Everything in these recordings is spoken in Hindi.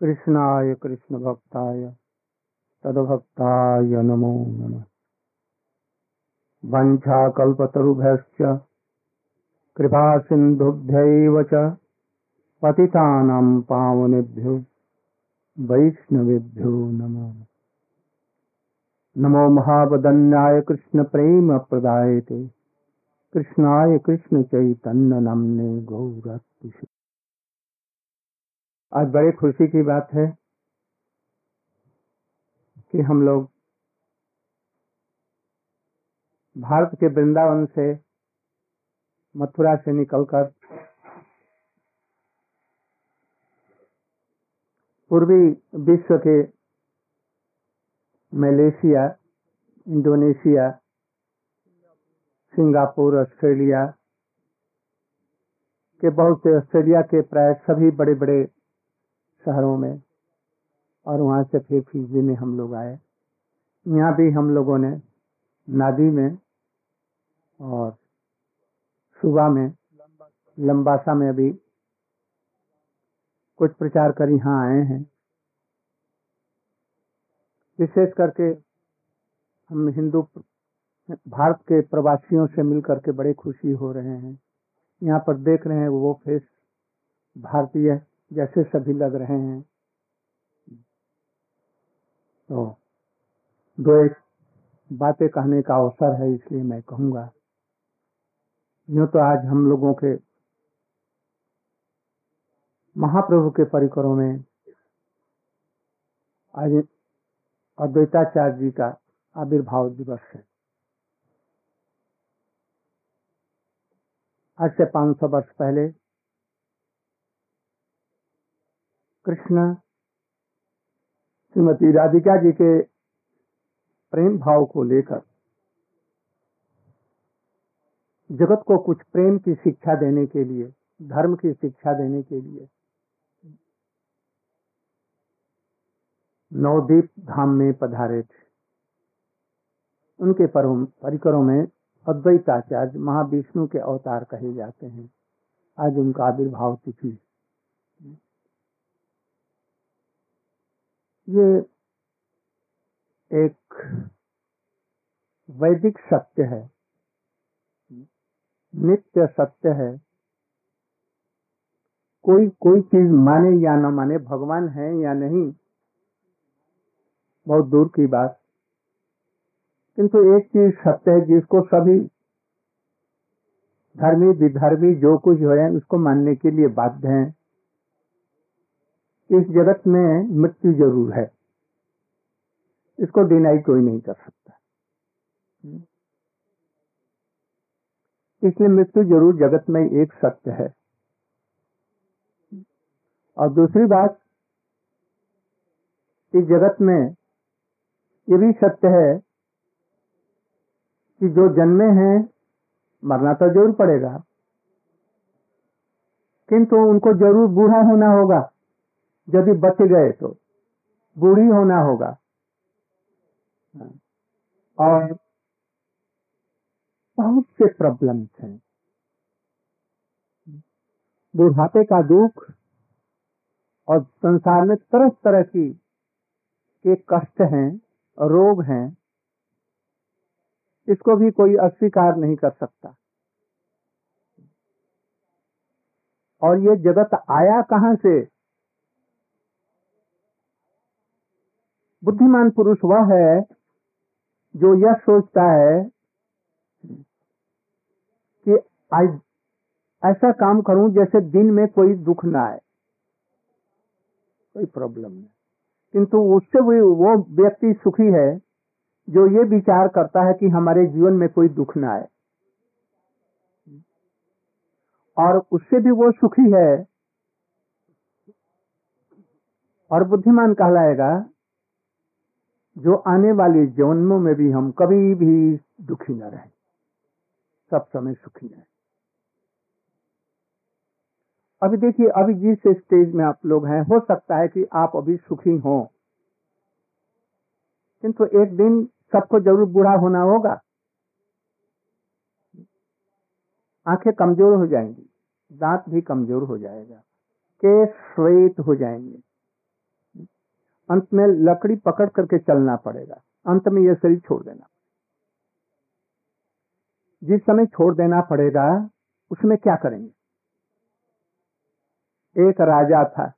कृष्णाय कृष्णभक्ताय तद्भक्ताय नमो नमः। वञ्छाकल्पतरुभ्यश्च कृपा सिन्धुभ्यैव च, पतितानां पावनेभ्यो, वैष्णवेभ्यो नमः। नमो महावदन्याय कृष्ण प्रेम प्रदायते कृष्णाय कृष्ण चैतन्य नमने गौरत्ष आज बड़े खुशी की बात है कि हम लोग भारत के वृंदावन से मथुरा से निकलकर पूर्वी विश्व के मलेशिया, इंडोनेशिया, सिंगापुर, ऑस्ट्रेलिया के बहुत से ऑस्ट्रेलिया के प्राय सभी बड़े बड़े शहरों में, और वहाँ से फिर फिजी में हम लोग आए। यहाँ भी हम लोगों ने नादी में और सुबह में, लंबासा में अभी कुछ प्रचार कर यहाँ आए हैं। विशेष करके हम हिंदू, भारत के प्रवासियों से मिलकर के बड़े खुशी हो रहे हैं। यहाँ पर देख रहे हैं वो फेस भारतीय जैसे सभी लग रहे हैं। तो दो एक बातें कहने का अवसर है, इसलिए मैं कहूँगा। यूँ तो आज हम लोगों के महाप्रभु के परिकरों में आज अद्वैताचार्य जी का आविर्भाव दिवस है। आज से 500 वर्ष पहले कृष्ण। श्रीमती राधिका जी के प्रेम भाव को लेकर, जगत को कुछ प्रेम की शिक्षा देने के लिए, धर्म की शिक्षा देने के लिए, नवदीप धाम में पधारे थे। उनके परिकरों में अद्वैताचार्य महाविष्णु के अवतार कहे जाते हैं। आज उनका आविर्भाव तिथि ये एक वैदिक सत्य है, नित्य सत्य है। कोई कोई चीज़ माने या न माने, भगवान है या नहीं, बहुत दूर की बात। किंतु एक चीज़ सत्य है जिसको सभी धर्मी, विधर्मी, जो कुछ है, उसको मानने के लिए बाध्य हैं। इस जगत में मृत्यु ज़रूर है। इसको डिनाई कोई नहीं कर सकता। इसलिए मृत्यु ज़रूर जगत में एक सत्य है। और दूसरी बात, इस जगत में ये भी सत्य है कि जो जन्मे हैं, मरना तो ज़रूर पड़ेगा। किंतु उनको ज़रूर बूढ़ा होना होगा। यदि बच गए तो। बूढ़ी होना होगा। और बहुत से प्रॉब्लम्स हैं। बुढ़ापे का दुख और संसार में तरह तरह की के कष्ट हैं रोग हैं, इसको भी कोई अस्वीकार नहीं कर सकता। और ये जगत आया कहाँ से? बुद्धिमान पुरुष वह है जो यह सोचता है कि आज ऐसा काम करूँ जैसे दिन में कोई दुख ना आए। कोई प्रॉब्लम नहीं। किंतु उससे भी वो व्यक्ति सुखी है जो ये विचार करता है कि हमारे जीवन में कोई दुख ना आए। और उससे भी वो सुखी है और बुद्धिमान कहलाएगा जो आने वाले जन्मों में भी हम कभी भी दुखी न रहे। सब समय सुखी रहे। अभी देखिए, अभी जिस स्टेज में आप लोग हैं, हो सकता है कि आप अभी सुखी हो। किंतु एक दिन सबको ज़रूर बूढ़ा होना होगा। आँखें कमज़ोर हो जाएँगी, दांत भी कमज़ोर हो जाएगा पक्के श्वेत हो जाएँगे। अंत में लकड़ी पकड़ करके चलना पड़ेगा। अंत में यह शरीर छोड़ देना। जिस समय छोड़ देना पड़ेगा, उसमें क्या करेंगे? एक राजा था।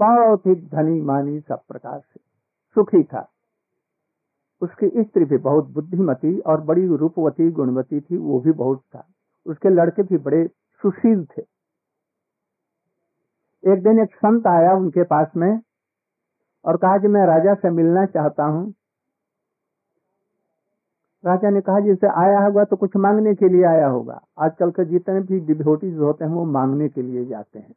बहुत ही धनी, मानी सब प्रकार से। सुखी था। उसकी स्त्री भी बहुत बुद्धिमती और बड़ी रूपवती, गुणवती थी, वो भी बहुत था। उसके लड़के भी बड़े सुशील थे। एक दिन एक संत आया उनके पास में। और कहा कि मैं राजा से मिलना चाहता हूँ। राजा ने कहा जैसे आया होगा तो कुछ मांगने के लिए आया होगा। आजकल के जितने भी डिभोटीज होते हैं, वो मांगने के लिए जाते हैं।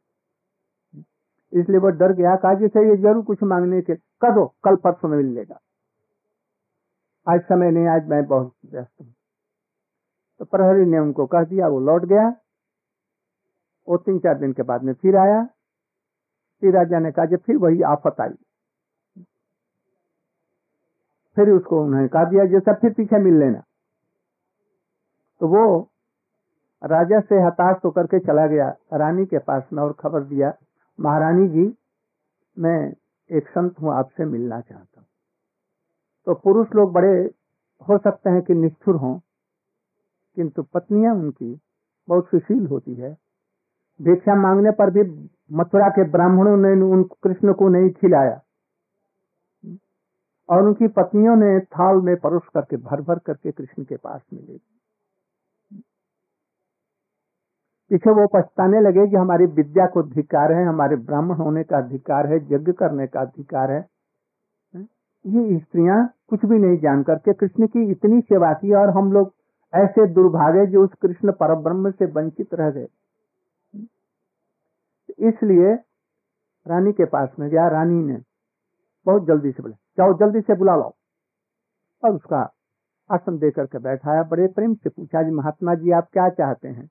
इसलिए वो डर गया, कहा जैसे ये ज़रूर कुछ मांगने के कर दो, कल परसों में मिल लेगा। आज समय नहीं, आज मैं बहुत व्यस्त हूँ। तो प्रहरी ने उनको कह दिया, वो लौट गया। वो तीन चार दिन के बाद में फिर आया। फिर राजा ने कहा फिर वही आफत आई। फिर उसको उन्होंने कहा दिया जैसा फिर पीछे मिल लेना। तो वो राजा से हताश होकर के चला गया, रानी के पास में और खबर दिया, महारानी जी, मैं एक संत हूँ, आपसे मिलना चाहता हूँ। तो पुरुष लोग बड़े हो सकते हैं कि निष्ठुर हों, किंतु पत्नियाँ उनकी बहुत सुशील होती है। भिक्षा मांगने पर भी मथुरा के ब्राह्मणों ने उन कृष्ण को नहीं खिलाया। और उनकी पत्नियों ने थाल में परोस करके, भर भर करके कृष्ण के पास में ले पीछे वो पछताने लगे कि हमारी विद्या को अधिकार है, हमारे ब्राह्मण होने का अधिकार है, यज्ञ करने का अधिकार है। ये स्त्रियाँ कुछ भी नहीं जान करके कृष्ण की इतनी सेवा की और हम लोग ऐसे दुर्भागे जो उस कृष्ण पर ब्रह्म से वंचित रह गए। इसलिए रानी के पास में गया, रानी ने बहुत जल्दी से बोले जाओ जल्दी से बुला लाओ। और उसका आसन दे करके बैठाया, बड़े प्रेम से पूछा जी महात्मा जी, आप क्या चाहते हैं?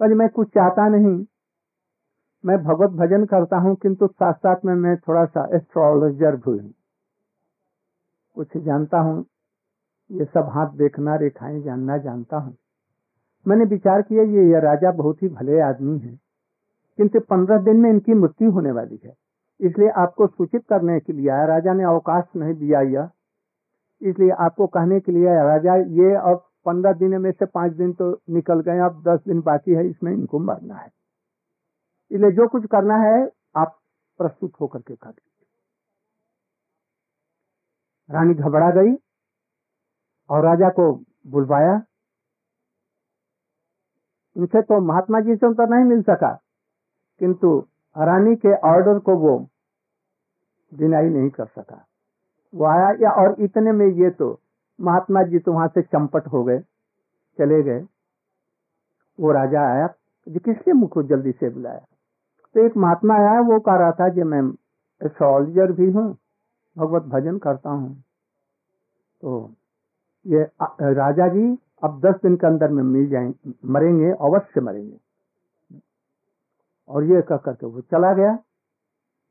कल मैं कुछ चाहता नहीं। मैं भगवत भजन करता हूँ, किंतु साथ साथ में मैं थोड़ा सा एस्ट्रोलॉजर भी हूँ। कुछ जानता हूँ, ये सब हाथ देखना, रेखाएँ जानना जानता हूँ। मैंने विचार किया, ये यह राजा बहुत ही भले आदमी है, किंतु पंद्रह दिन में इनकी मृत्यु होने वाली है। इसलिए आपको सूचित करने के लिए आया राजा ने अवकाश नहीं दिया यह। इसलिए आपको कहने के लिए, राजा, ये अब पंद्रह दिन में से पाँच दिन तो निकल गए, अब दस दिन बाकी है, इसमें इनको मरना है। इसलिए जो कुछ करना है, आप प्रस्तुत होकर के कर रानी घबरा गई और राजा को बुलवाया। उनसे तो महात्मा जी से तो नहीं मिल सका, किंतु रानी के ऑर्डर को वो डिनाई नहीं कर सका। वो आया, या और इतने में ये तो महात्मा जी तो वहाँ से चंपट हो गए, चले गए। वो राजा आया, जी किसके मुख को जल्दी से बुलाया? तो एक महात्मा आया, वो कह रहा था कि मैं एस्ट्रोलॉजर भी हूँ, भगवत भजन करता हूँ। तो ये राजा जी अब दस दिन के अंदर में मिल जाएँगे मरेंगे, अवश्य मरेंगे। और ये कह करके वो चला गया।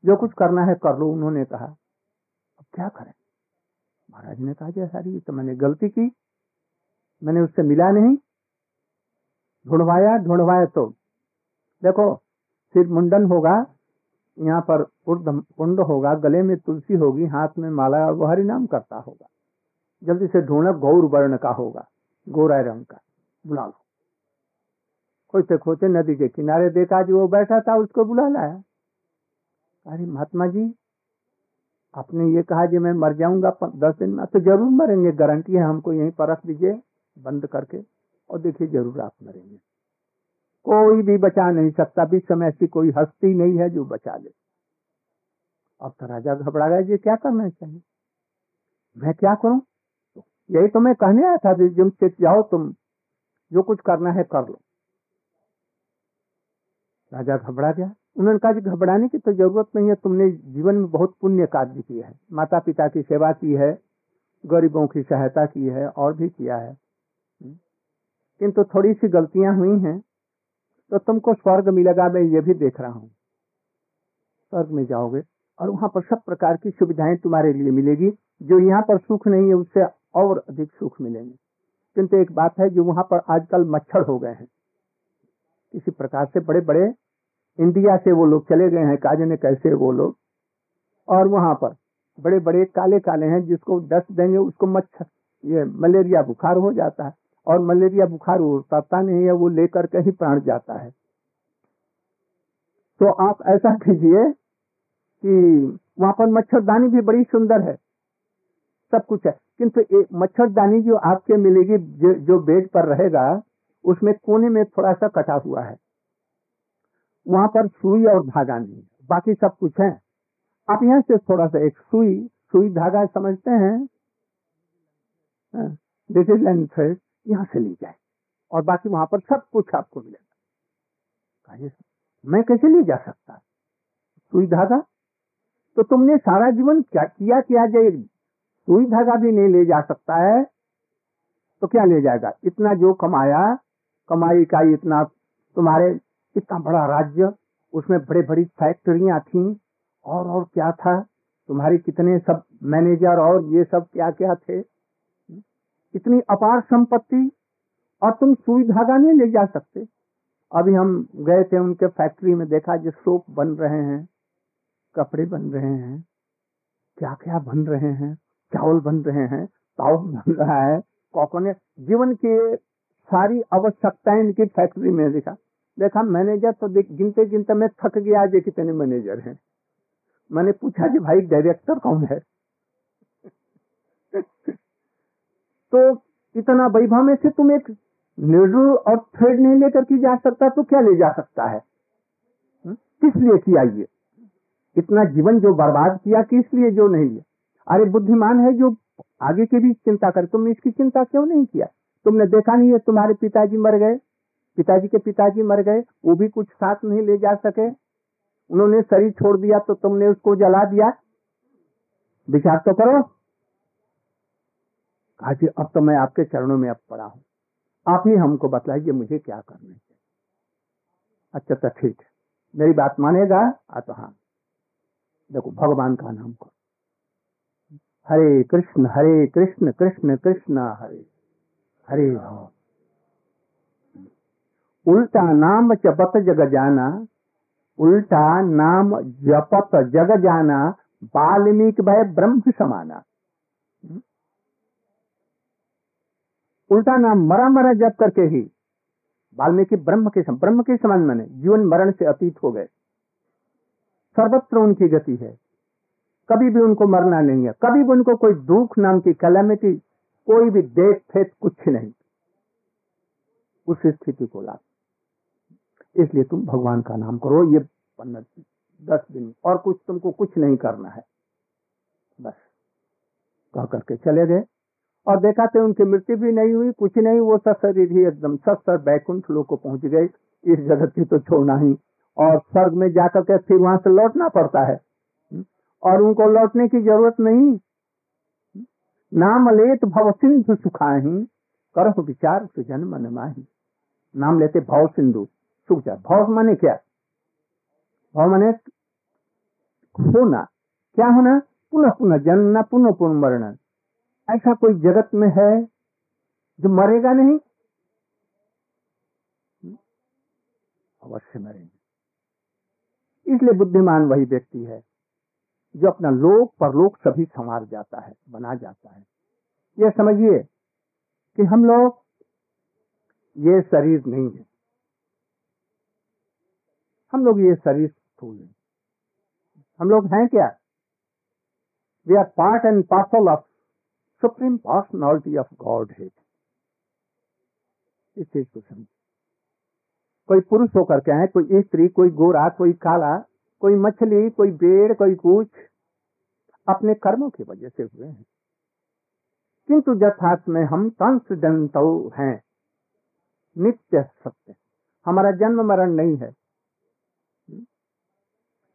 जो कुछ करना है कर लो, उन्होंने कहा। अब क्या करें? महाराज ने कहा सारी तो मैंने गलती की। मैंने उससे मिला नहीं। ढूंढवाया ढूंढवाया तो। देखो फिर मुंडन होगा, यहाँ पर कुंड होगा, गले में तुलसी होगी, हाथ में माला और वो हरि नाम करता होगा। जल्दी से ढूंढना गौर वर्ण का होगा, गोरा रंग का बुला लो खोजते खोजते नदी के किनारे देखा जो वो बैठा था, उसको बुला लाया। अरे महात्मा जी, आपने ये कहा जी मैं मर जाऊँगा दस दिन में तो ज़रूर मरेंगे, गारंटी है हमको यहीं पर रख दीजिए, बंद करके, और देखिए ज़रूर आप मरेंगे। कोई भी बचा नहीं सकता, भी समय ऐसी कोई हस्ती नहीं है जो बचा ले। अब तो राजा घबरा गया जी क्या करना चाहिए? मैं क्या करूँ? यही तो मैं कहने आया था जिम से जाओ, तुम जो कुछ करना है कर लो। राजा घबरा गया। उन्होंने कहा घबराने की तो ज़रूरत नहीं है, तुमने जीवन में बहुत पुण्य कार्य किया है। माता पिता की सेवा की है, गरीबों की सहायता की है, और भी किया है। किंतु थोड़ी सी गलतियाँ हुई हैं तो तुमको स्वर्ग मिलेगा, मैं ये भी देख रहा हूँ। स्वर्ग में जाओगे, और वहाँ पर सब प्रकार की सुविधाएँ तुम्हारे लिए मिलेगी। जो यहाँ पर सुख नहीं है, उससे और अधिक सुख मिलेंगे। किंतु एक बात है, जो वहाँ पर आजकल मच्छर हो गए हैं। किसी प्रकार से बड़े बड़े इंडिया से वो लोग चले गए हैं काजे ने कैसे वो लोग? और वहाँ पर बड़े बड़े काले काले हैं, जिसको डस्ट देंगे, उसको मच्छर ये मलेरिया बुखार हो जाता है। और मलेरिया बुखार उड़ता नहीं है, वो लेकर के ही प्राण जाता है। तो आप ऐसा कीजिए कि वहाँ पर मच्छरदानी भी बड़ी सुंदर है। सब कुछ है। किंतु मच्छरदानी जो आपके मिलेगी जो बेड पर रहेगा, उसमें कोने में थोड़ा सा कटा हुआ है। वहाँ पर सुई और धागा नहीं बाकी सब कुछ है। आप यहाँ से थोड़ा सा एक सुई सुई धागा समझते हैं? दिस इज़ थ्रेड यहाँ से ली जाए। और बाकी वहाँ पर सब कुछ आपको मिलेगा। मैं कैसे ले जा सकता? सुई धागा? तो तुमने सारा जीवन क्या किया क्या जाएगी सुई धागा भी नहीं ले जा सकता है? तो क्या ले जाएगा? इतना जो कमाया, कमाई का इतना तुम्हारे इतना बड़ा राज्य, उसमें बड़े बड़ी फैक्ट्रियाँ थी, और और क्या था? तुम्हारे कितने सब मैनेजर और ये सब क्या क्या थे? इतनी अपार संपत्ति, और तुम सुई धागा नहीं ले जा सकते। अभी हम गए थे उनके फैक्ट्री में, देखा जो सोप बन रहे हैं, कपड़े बन रहे हैं क्या क्या बन रहे हैं, चावल बन रहे हैं चावल बन रहा है कोकोनट जीवन के सारी आवश्यकताएँ इनकी फैक्ट्री में देखा। देखा, मैनेजर तो गिनते गिनते मैं थक गया आज कितने मैनेजर हैं। मैंने पूछा कि भाई डायरेक्टर कौन है? तो इतना वैभव में से तुम एक निर्डल और थ्रेड नहीं लेकर के जा सकता तो क्या ले जा सकता है? हम्म? किस लिए किया ये? इतना जीवन जो बर्बाद किया, किस लिए जो नहीं लिया? अरे, बुद्धिमान है जो आगे की भी चिंता करे, तुमने इसकी चिंता क्यों नहीं किया? तुमने देखा नहीं है, तुम्हारे पिताजी मर गए। पिताजी के पिताजी मर गए, वो भी कुछ साथ नहीं ले जा सके। उन्होंने शरीर छोड़ दिया तो तुमने उसको जला दिया। विचार तो करो। कहा जी अब तो मैं आपके चरणों में अब पड़ा हूँ। आप ही हमको बताइए मुझे क्या करना चाहिए अच्छा तो ठीक है। मेरी बात मानेगा? आ तो हाँ। देखो, भगवान का नाम करो। हरे कृष्ण हरे कृष्ण कृष्ण कृष्ण, हरे। हरे राम। उल्टा नाम जपत जग जाना उल्टा नाम जपत जग जाना वाल्मीकि भय ब्रह्म समाना। उल्टा नाम मरा मरा जप करके ही वाल्मीकि ब्रह्म के सम, ब्रह्म के समान मैंने जीवन मरण से अतीत हो गए। सर्वत्र उनकी गति है। कभी भी उनको मरना नहीं है। कभी भी उनको कोई दुख नाम की कैलेमिटी कोई भी देख फेत कुछ नहीं। उस स्थिति को ला इसलिए तुम भगवान का नाम करो, ये दस दिन और कुछ तुमको कुछ नहीं करना है। बस, कह करके चले गए। और देखा तो उनकी मृत्यु भी नहीं हुई, कुछ नहीं, वो सब शरीर ही एकदम सब सर बैकुंठ लोग को पहुँच गए। इस जगत की तो छोड़ना ही। और स्वर्ग में जाकर के फिर वहाँ से लौटना पड़ता है। और उनको लौटने की ज़रूरत नहीं। नाम लेत भव सिंधु सुखाही करो विचार सुजन मन माही नाम लेते भव सिंधु। सुख जा भव माने क्या? भव माने होना। क्या होना? पुनः पुनः जन्म पुनः पुनः मरण ऐसा कोई जगत में है जो मरेगा नहीं? अवश्य मरेंगे। इसलिए बुद्धिमान वही व्यक्ति है जो अपना लोक, परलोक सभी संवार जाता है, बना जाता है। यह समझिए कि हम लोग, ये शरीर नहीं है। हम लोग ये शरीर स्थूल है हम लोग हैं क्या? We are part and parcel of supreme personality of God है इस चीज़ को समझ। कोई पुरुष होकर के है कोई स्त्री, कोई गोरा, कोई काला, कोई मछली, कोई बेड़, कोई कुछ अपने कर्मों की वजह से हुए हैं। किंतु यथार्थ में हम ट्रांसडेंट हैं। नित्य सत्य। हमारा जन्म मरण नहीं है।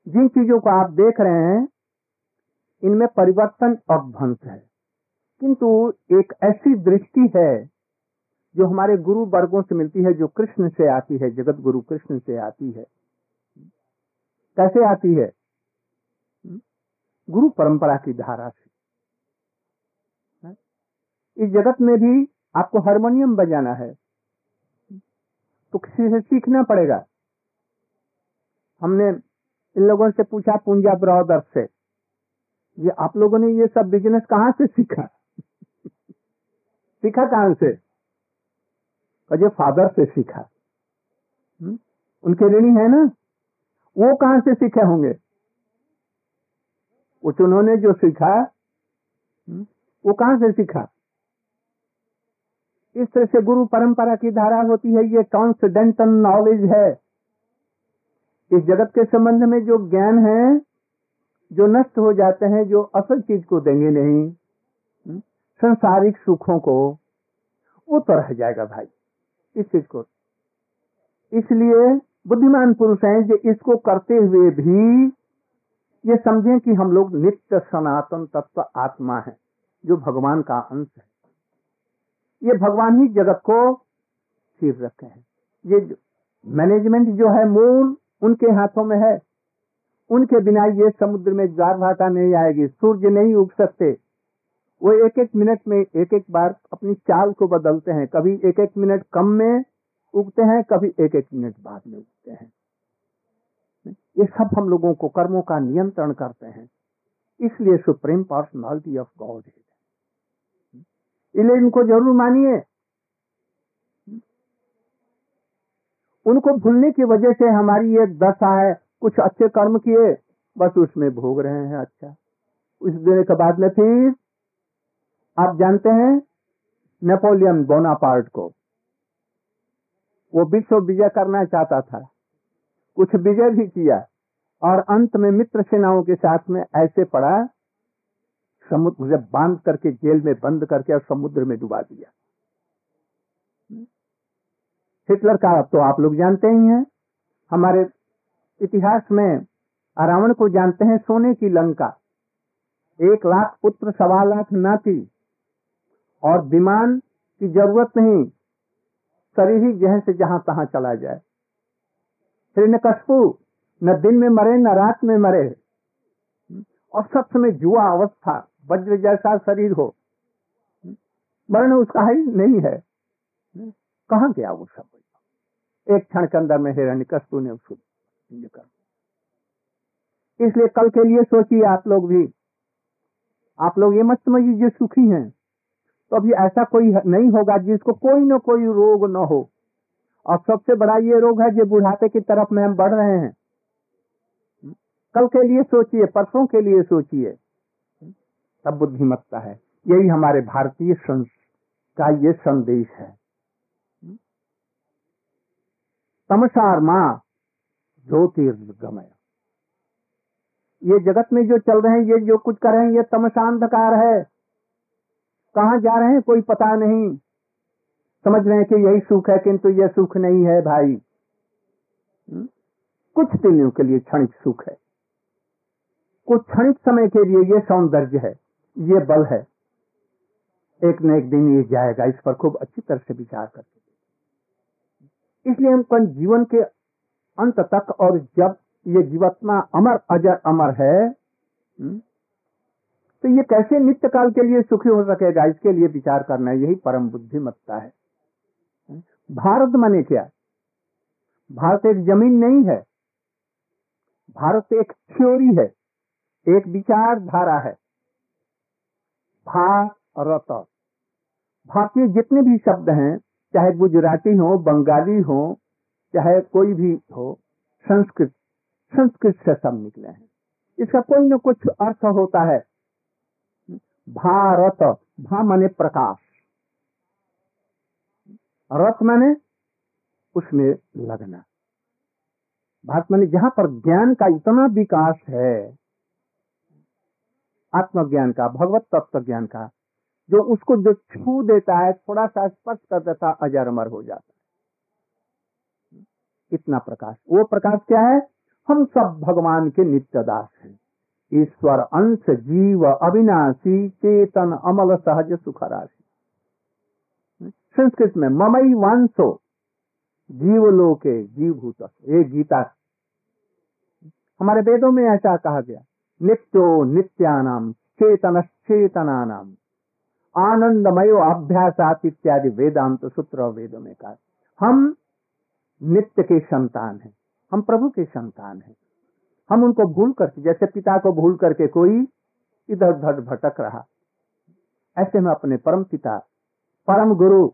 जिन चीज़ों को आप देख रहे हैं, इनमें परिवर्तन और ध्वंस है। किंतु एक ऐसी दृष्टि है जो हमारे गुरु वर्गों से मिलती है, जो कृष्ण से आती है जगत गुरु कृष्ण से आती है। कैसे आती है? गुरु परंपरा की धारा से। इस जगत में भी आपको हारमोनियम बजाना है। तो किसी से सीखना पड़ेगा। हमने इन लोगों से पूछा, पूंजा ब्रदर से। ये आप लोगों ने ये सब बिज़नेस कहाँ से सीखा? सीखा कहाँ से? अजय फादर से सीखा। हुँ? उनके ऋणी है ना? वो कहाँ से सीखे होंगे? कुछ उन्होंने जो सीखा वो कहाँ से सीखा? इस तरह से गुरु परंपरा की धारा होती है, ये ट्रांसडेंटल नॉलेज है। इस जगत के संबंध में जो ज्ञान है, जो नष्ट हो जाते हैं, जो असल चीज़ को देंगे नहीं संसारिक सुखों को, वो तो रह जाएगा भाई, इस चीज़ को। इसलिए बुद्धिमान पुरुष हैं जो इसको करते हुए भी ये समझें कि हम लोग नित्य सनातन तत्व आत्मा है, जो भगवान का अंश है। ये भगवान ही जगत को स्थिर रखे हैं। ये मैनेजमेंट जो है मूल उनके हाथों में है। उनके बिना ये समुद्र में ज्वार भाटा नहीं आएगी, सूर्य नहीं उग सकते। वो एक एक मिनट में एक एक बार अपनी चाल को बदलते हैं। कभी एक एक मिनट कम में उगते हैं, कभी एक एक मिनट बाद में उगते हैं। ये सब हम लोगों को कर्मों का नियंत्रण करते हैं। इसलिए सुप्रीम पर्सनालिटी ऑफ़ गॉड इसलिए इनको ज़रूर मानिए। उनको भूलने की वजह से हमारी ये दशा है कुछ अच्छे कर्म किए, बस उसमें भोग रहे हैं अच्छा। उस देने के बाद में फिर आप जानते हैं नेपोलियन बोनापार्ट को, वो विश्व विजय करना चाहता था, कुछ विजय भी किया, और अंत में मित्र सेनाओं के साथ में ऐसे पड़ा, समुद्र बाँध करके जेल में बंद करके और समुद्र में डुबा दिया। हिटलर का तो आप लोग जानते ही हैं। हमारे इतिहास में रावण को जानते हैं सोने की लंका। एक लाख पुत्र, सवा लाख नाती। और विमान की ज़रूरत नहीं शरीर ही जहाँ से जहाँ तहां चला जाए। हिरण्यकशपु न दिन में मरे, न रात में मरे। और सब समय जुआ अवस्था, वज्र जैसा शरीर हो। मरण उसका ही नहीं है। कहा गया वो सब? एक क्षण के अंदर में हिरण्यकशपु ने उसको इसलिए कल के लिए सोचिए आप लोग भी। आप लोग ये मत समझिए जो सुखी हैं। तो अभी ऐसा कोई नहीं होगा जिसको कोई न कोई रोग न हो। और सबसे बड़ा ये रोग है जो बुढ़ापे की तरफ़ में हम बढ़ रहे हैं। कल के लिए सोचिए, परसों के लिए सोचिए। तब बुद्धिमत्ता है। यही हमारे भारतीय संस का ये संदेश है। तमसार माँ ज्योतिर्गमय। ये जगत में जो चल रहे हैं, ये जो कुछ कर रहे हैं, ये तमसांधकार है। कहा जा रहे हैं, कोई पता नहीं। समझ रहे हैं कि यही सुख है, किंतु यह सुख नहीं है भाई। कुछ दिनों के लिए क्षणिक सुख है। कुछ क्षणिक समय के लिए ये सौंदर्य है, ये बल है। एक न एक दिन ये जाएगा, इस पर खूब अच्छी तरह से विचार करके। इसलिए हम जीवन के अंत तक और जब ये जीवात्मा अमर, अजर अमर है तो ये कैसे नित्य काल के लिए सुखी हो सकेगा, इसके लिए विचार करना है। यही परम बुद्धिमत्ता है। भारत माने क्या? भारत एक ज़मीन नहीं है। भारत एक थ्योरी है। एक विचारधारा है। भारत। भारतीय जितने भी शब्द हैं चाहे गुजराती हो, बंगाली हो, चाहे कोई भी हो, संस्कृत संस्कृत से सब निकले हैं। इसका कोई न कुछ अर्थ होता है। भारत, भा माने प्रकाश। रथ माने उसमें लगना। भारत माने जहाँ पर ज्ञान का इतना विकास है, आत्मज्ञान का, भगवत तत्व ज्ञान का जो उसको जो छू देता है थोड़ा सा स्पर्श कर देता अजर अमर हो जाता है। इतना प्रकाश। वो प्रकाश क्या है? हम सब भगवान के नित्य दास हैं। ईश्वर, अंश, जीव, अविनाशी, चेतन, अमल, सहज सुख राशि संस्कृत में ममई वंशो वांसो, जीवलोके जीवभूत ये गीता हमारे वेदों में ऐसा कहा गया। नित्यो नित्यानाम चेतन चेतना नाम आनंदमयो अभ्यासात इत्यादि वेदांत सूत्र वेदों में कहा हम नित्य के संतान हैं। हम प्रभु के संतान हैं। हम उनको भूल करके जैसे पिता को भूल करके कोई इधर उधर भटक रहा। ऐसे में अपने परम पिता, परम गुरु,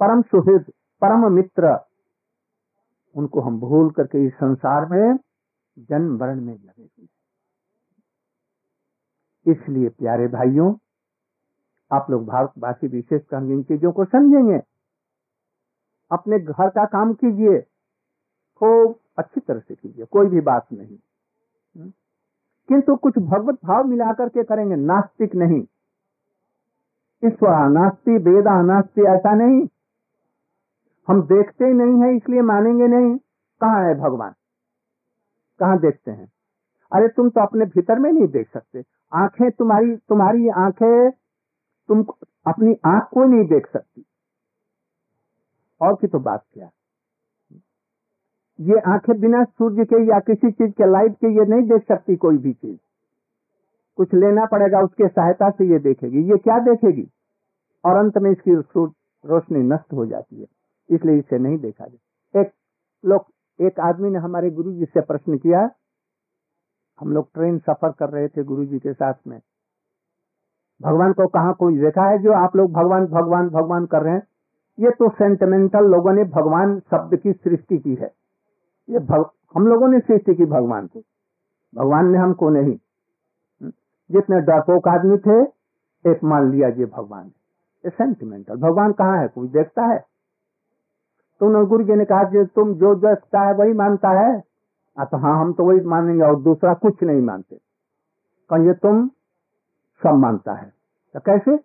परम सुहृद, परम मित्र, उनको हम भूल करके इस संसार में जन्म वर्ण में लगे हुए इसलिए प्यारे भाइयों आप लोग भारतवासी विशेषकर इन चीज़ों को समझेंगे। अपने घर का काम कीजिए। खूब अच्छी तरह से कीजिए, कोई भी बात नहीं। हम्म? किंतु कुछ भगवत भाव मिलाकर के करेंगे, नास्तिक नहीं। ईश्वर नास्ती वेदा नास्ती ऐसा नहीं। हम देखते ही नहीं है, इसलिए मानेंगे नहीं। कहाँ है भगवान? कहाँ देखते हैं? अरे, तुम तो अपने भीतर में नहीं देख सकते। आँखें तुम्हारी तुम्हारी आँखें तुम अपनी आँख को नहीं देख सकती। और की तो बात क्या? ये आँखें बिना सूर्य के या किसी चीज़ के लाइट के ये नहीं देख सकती कोई भी चीज़। कुछ लेना पड़ेगा, उसके सहायता से ये देखेगी। ये क्या देखेगी? और अंत में इसकी रोशनी नष्ट हो जाती है, इसलिए इसे नहीं देखा जाए एक लोग, एक आदमी ने हमारे गुरु जी से प्रश्न किया। हम लोग ट्रेन सफ़र कर रहे थे गुरु जी के साथ में। भगवान को कहा कोई देखा है जो आप लोग भगवान भगवान भगवान कर रहे हैं? ये तो सेंटिमेंटल लोगों ने भगवान शब्द की सृष्टि की है। ये भग, हम लोगों ने सृष्टि की भगवान को। भगवान ने हमको नहीं। जितने डरपोक आदमी थे एक मान लिया ये भगवान। ये सेंटिमेंटल भगवान कहाँ है? कोई देखता है? तो उन्होंने गुरु जी ने कहा तुम जो देखता है वही मानता है? तो हाँ हम तो वही मानेंगे और दूसरा कुछ नहीं मानते। कहिए तुम सब मानता है। तो कैसे?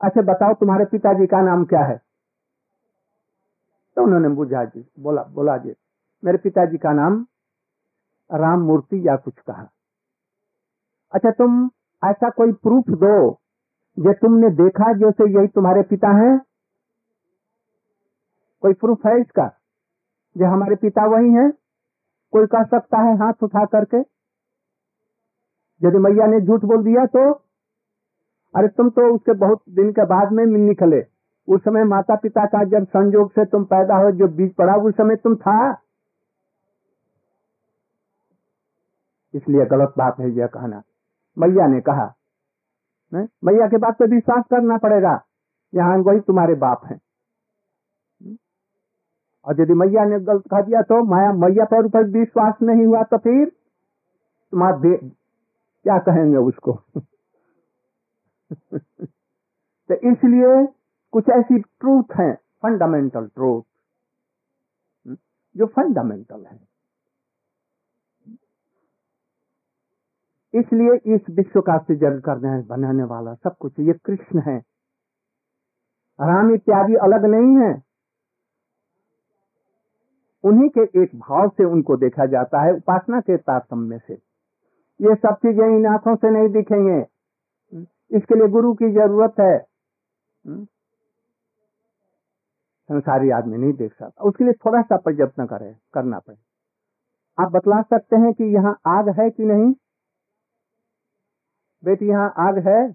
अच्छा बताओ तुम्हारे पिताजी का नाम क्या है? तो उन्होंने बुझा जी बोला बोला जी, मेरे पिताजी का नाम राम मूर्ति या कुछ कहा। अच्छा तुम ऐसा कोई प्रूफ दो जो तुमने देखा जैसे यही तुम्हारे पिता हैं? कोई प्रूफ है इसका? जो हमारे पिता वही हैं? कोई कह सकता है हाथ उठा करके? यदि मैया ने झूठ बोल दिया तो? अरे तुम तो उसके बहुत दिन के बाद में निकले। उस समय माता पिता का जब संयोग से तुम पैदा हो, जो बीज पड़ा, उस समय तुम था? इसलिए गलत बात है यह कहना। मैया ने कहा मैया के बात पे विश्वास करना पड़ेगा। यहाँ वही तुम्हारे बाप हैं। और यदि मैया ने गलत कह दिया तो माया, मैया पर विश्वास नहीं हुआ तो फिर तुम्हारा क्या कहेंगे उसको? तो इसलिए कुछ ऐसी ट्रूथ है फंडामेंटल ट्रूथ जो फंडामेंटल है। इसलिए इस विश्व का सृजन करने, बनाने वाला सब कुछ, ये कृष्ण है। राम इत्यादि अलग नहीं है। उन्हीं के एक भाव से उनको देखा जाता है, उपासना के तारतम्य से। ये सब चीज़ें इन आँखों से नहीं दिखेंगे। इसके लिए गुरु की ज़रूरत है? संसारी आदमी नहीं देख सकता। उसके लिए थोड़ा सा प्रयत्न करे, करना पड़े। आप बतला सकते हैं कि यहाँ आग है कि नहीं? बेटी, यहाँ आग है?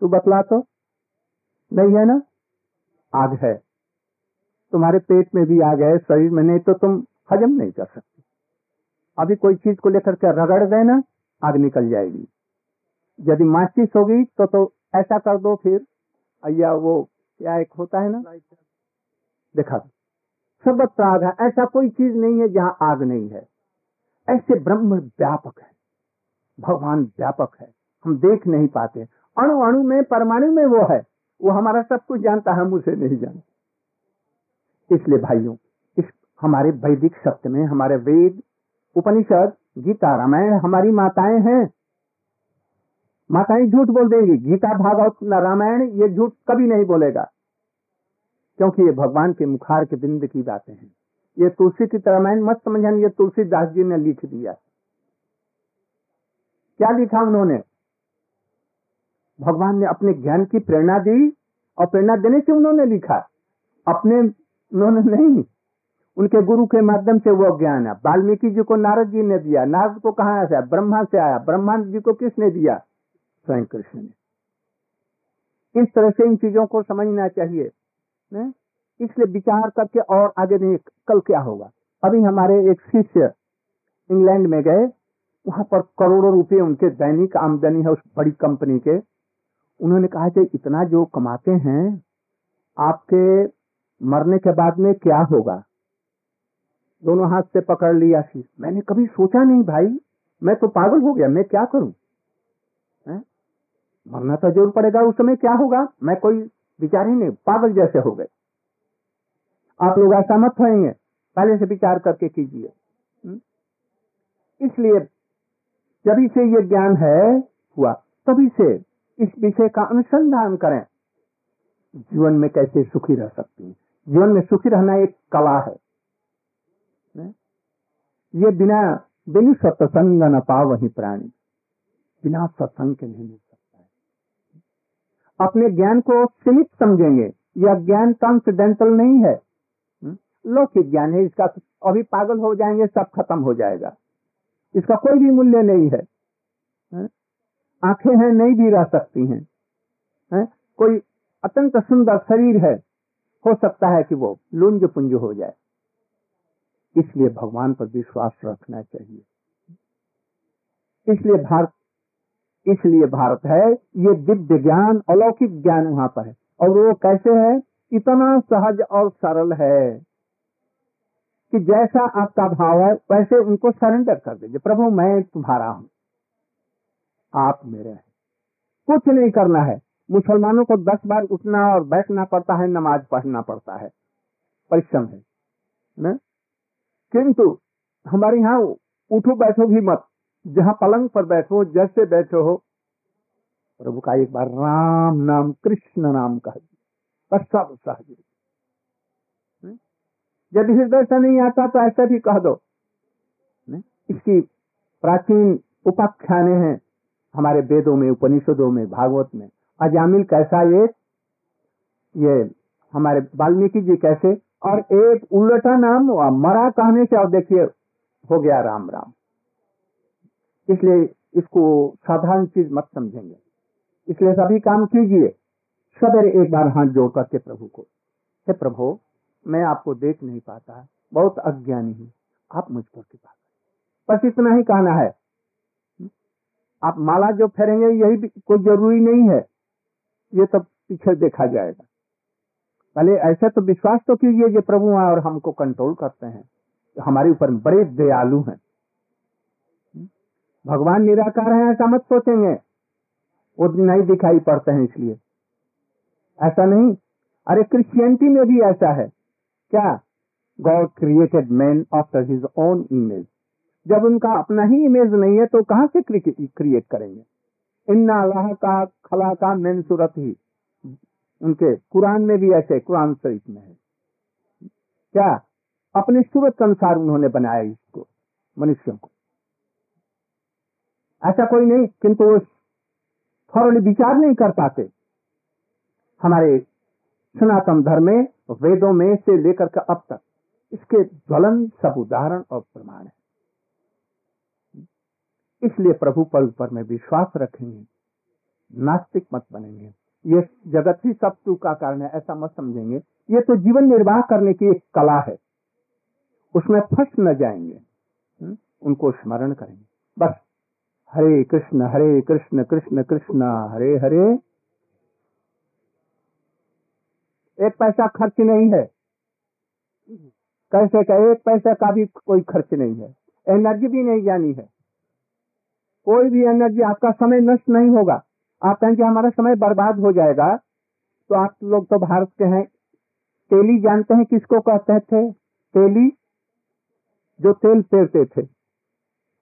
तू बतला तो। नहीं है ना? आग है। तुम्हारे पेट में भी आग है, शरीर में, नहीं तो तुम हजम नहीं कर सकते। अभी कोई चीज़ को लेकर के रगड़ देना आग निकल जाएगी। यदि माचिस होगी तो तो ऐसा कर दो फिर। अया वो क्या एक होता है ना? देखा। सर्वत्र आग है ऐसा कोई चीज़ नहीं है जहाँ आग नहीं है। ऐसे ब्रह्म व्यापक है। भगवान व्यापक है। हम देख नहीं पाते। अणु अणु में, परमाणु में वो है। वो हमारा सब कुछ जानता है, हम उसे नहीं जानते। इसलिए भाइयों, इस हमारे वैदिक सत्य में, हमारे वेद उपनिषद, गीता, रामायण, हमारी माताएँ हैं। माताएँ झूठ बोल देंगी। गीता, भागवत रामायण, ये झूठ कभी नहीं बोलेगा। क्योंकि ये भगवान के मुखार के बिंद की बातें हैं। ये तुलसी की रामायण मत समझा ये तुलसीदास जी ने लिख दिया। क्या लिखा उन्होंने? भगवान ने अपने ज्ञान की प्रेरणा दी और प्रेरणा देने से उन्होंने लिखा। अपने, उन्होंने नहीं उनके गुरु के माध्यम से वो ज्ञान है। वाल्मीकि जी को नारद जी ने दिया। नारद को कहा से ब्रह्मा से आया। ब्रह्मा जी को किसने दिया? स्वयं कृष्ण ने। इस तरह से इन चीज़ों को समझना चाहिए इसलिए विचार करके और आगे नहीं, कल क्या होगा? अभी हमारे एक शिष्य इंग्लैंड में गए। वहाँ पर करोड़ों रुपए उनके दैनिक आमदनी है उस बड़ी कंपनी के। उन्होंने कहा कि इतना जो कमाते हैं, आपके मरने के बाद में क्या होगा? दोनों हाथ से पकड़ लिया शीश मैंने कभी सोचा नहीं, भाई, मैं तो पागल हो गया, मैं क्या करूँ? है? मरना तो ज़रूर पड़ेगा, उस समय क्या होगा? मैं कोई विचार ही नहीं, पागल जैसे हो गए। आप लोग ऐसा मत होंगे पहले से विचार करके कीजिए। हम्म? इसलिए जभी से ये ज्ञान है, हुआ तभी से इस विषय का अनुसंधान करें। जीवन में कैसे सुखी रह सकती है? जीवन में सुखी रहना एक कला है। ये बिना, बिनु सत्संग न पा वही प्राणी, बिना सत्संग के नहीं मिल सकता है। अपने ज्ञान को सीमित समझेंगे, यह ज्ञान ट्रांसडेंटल नहीं है। हम्म? लौकिक ज्ञान है, इसका अभी पागल हो जाएँगे, सब खत्म हो जाएगा। इसका कोई भी मूल्य नहीं है। आँखें हैं, नहीं भी रह सकती हैं। है? कोई अत्यंत सुंदर शरीर है, हो सकता है कि वो लुंज पुंज हो जाए। इसलिए भगवान पर विश्वास रखना चाहिए। इसलिए भारत इसलिए भारत है, ये दिव्य ज्ञान, अलौकिक ज्ञान वहाँ पर है। और वो कैसे है? इतना सहज और सरल है कि जैसा आपका भाव है, वैसे उनको सरेंडर कर दीजिए। प्रभु, मैं तुम्हारा हूँ। आप मेरे हैं। कुछ नहीं करना है। मुसलमानों को दस बार उठना और बैठना पड़ता है, नमाज़ पढ़ना पड़ता है। परिश्रम है, ना? किंतु हमारे यहाँ उठो बैठो भी मत। जहाँ पलंग पर बैठो, जैसे बैठो हो। प्रभु का एक बार राम नाम, कृष्ण नाम कह बस सब सहज यदि हृदय से नहीं आता तो ऐसे भी कह दो। इसकी प्राचीन उपाख्याने हैं हमारे वेदों में, उपनिषदों में, भागवत में। अजामिल कैसा ये? ये हमारे वाल्मीकि जी कैसे और एक उल्टा नाम हुआ। मरा कहने से और देखिए, हो गया राम राम। इसलिए इसको साधारण चीज़ मत समझेंगे। इसलिए सभी काम कीजिए। सवेरे एक बार हाथ जोड़ करके प्रभु को, हे प्रभु, मैं आपको देख नहीं पाता। बहुत अज्ञानी हूँ। आप मुझ पर कृपा बस इतना ही कहना है। आप माला जो फेरेंगे, यही कोई ज़रूरी नहीं है। ये सब पीछे देखा जाएगा। पहले ऐसा तो विश्वास तो कीजिए कि प्रभु और हमको कंट्रोल करते हैं। हमारे ऊपर बड़े दयालु हैं। भगवान निराकार है, ऐसा मत सोचेंगे। वो नहीं दिखाई पड़ते हैं इसलिए। ऐसा नहीं। अरे क्रिश्चियनिटी में भी ऐसा है। क्या? God created man after his own image जब उनका अपना ही इमेज नहीं है तो कहाँ से क्रिएट करेंगे? इन्ना अल्लाह का खला का मैन सूरत। ही उनके कुरान में भी ऐसे, कुरान शरीफ में है। क्या? अपने सूरत के अनुसार उन्होंने बनाया इसको, मनुष्यों को। ऐसा कोई नहीं, किंतु वो विचार नहीं कर पाते। हमारे सनातन धर्म में, वेदों में से लेकर के अब तक, इसके ज्वलन, सब उदाहरण और प्रमाण है। इसलिए प्रभु पर ऊपर में विश्वास रखेंगे, नास्तिक मत बनेंगे। ये जगत ही सब सुख का कारण है, ऐसा मत समझेंगे। ये तो जीवन निर्वाह करने की एक कला है। उसमें फंस न जाएँगे। हुँ? उनको स्मरण करेंगे। बस। हरे कृष्ण हरे कृष्ण कृष्ण कृष्ण, हरे हरे। एक पैसा खर्च नहीं है। कैसे का एक पैसा का भी कोई खर्च नहीं है। एनर्जी भी नहीं जानी है। कोई भी एनर्जी आपका समय नष्ट नहीं होगा। आप कहेंगे हमारा समय बर्बाद हो जाएगा। तो आप लोग तो भारत के हैं। तेली जानते हैं किसको कहते थे? तेली, जो तेल पेरते थे।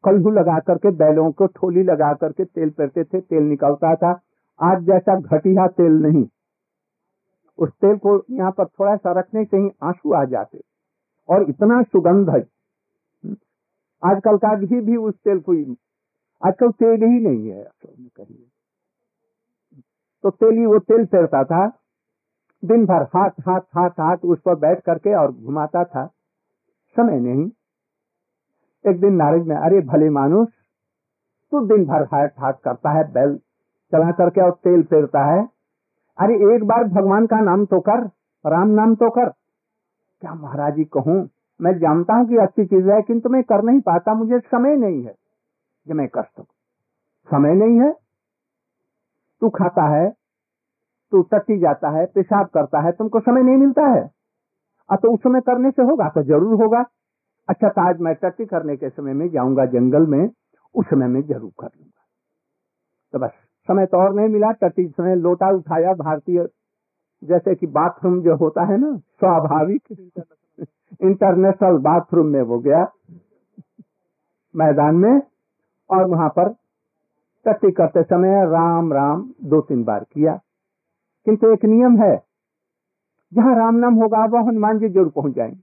कल्हू लगा करके, बैलों को ठोली लगा करके तेल पेरते थे, तेल निकलता था। आज जैसा घटिया तेल नहीं। उस तेल को यहाँ पर थोड़ा सा रखने से ही आँसू आ जाते। और इतना सुगंध है। आजकल का घी भी उस तेल को आजकल तेल ही नहीं है कहिए। तो तेली वो तेल फेरता था। दिन भर हाथ हाथ हाथ हाथ उस पर बैठ करके और घुमाता था। समय नहीं। एक दिन नारद में अरे भले मानुष, तू दिन भर हाथ हाथ करता है, बैल चला करके और तेल फेरता है। अरे एक बार भगवान का नाम तो कर, राम नाम तो कर। क्या महाराज जी कहूँ, मैं जानता हूँ कि अच्छी चीज़ है, किंतु मैं कर नहीं पाता, मुझे समय नहीं है कि मैं कर सकू। समय नहीं है तू खाता है, तू टट्टी जाता है, पेशाब करता है, तुमको समय नहीं मिलता है। अब तो उस समय करने से होगा तो ज़रूर होगा। अच्छा तो आज मैं टट्टी करने के समय में जाऊँगा जंगल में, उस समय में ज़रूर कर लूँगा। तो बस, समय तो और नहीं मिला, टट्टी समय लोटा उठाया भारतीय, जैसे कि बाथरूम जो होता है ना, स्वाभाविक, इंटरनेशनल बाथरूम में वो गया, मैदान में, और वहाँ पर टट्टी करते समय राम राम दो तीन बार किया। किंतु एक नियम है, जहाँ राम नाम होगा, वह हनुमान जी ज़रूर पहुँच जाएँगे।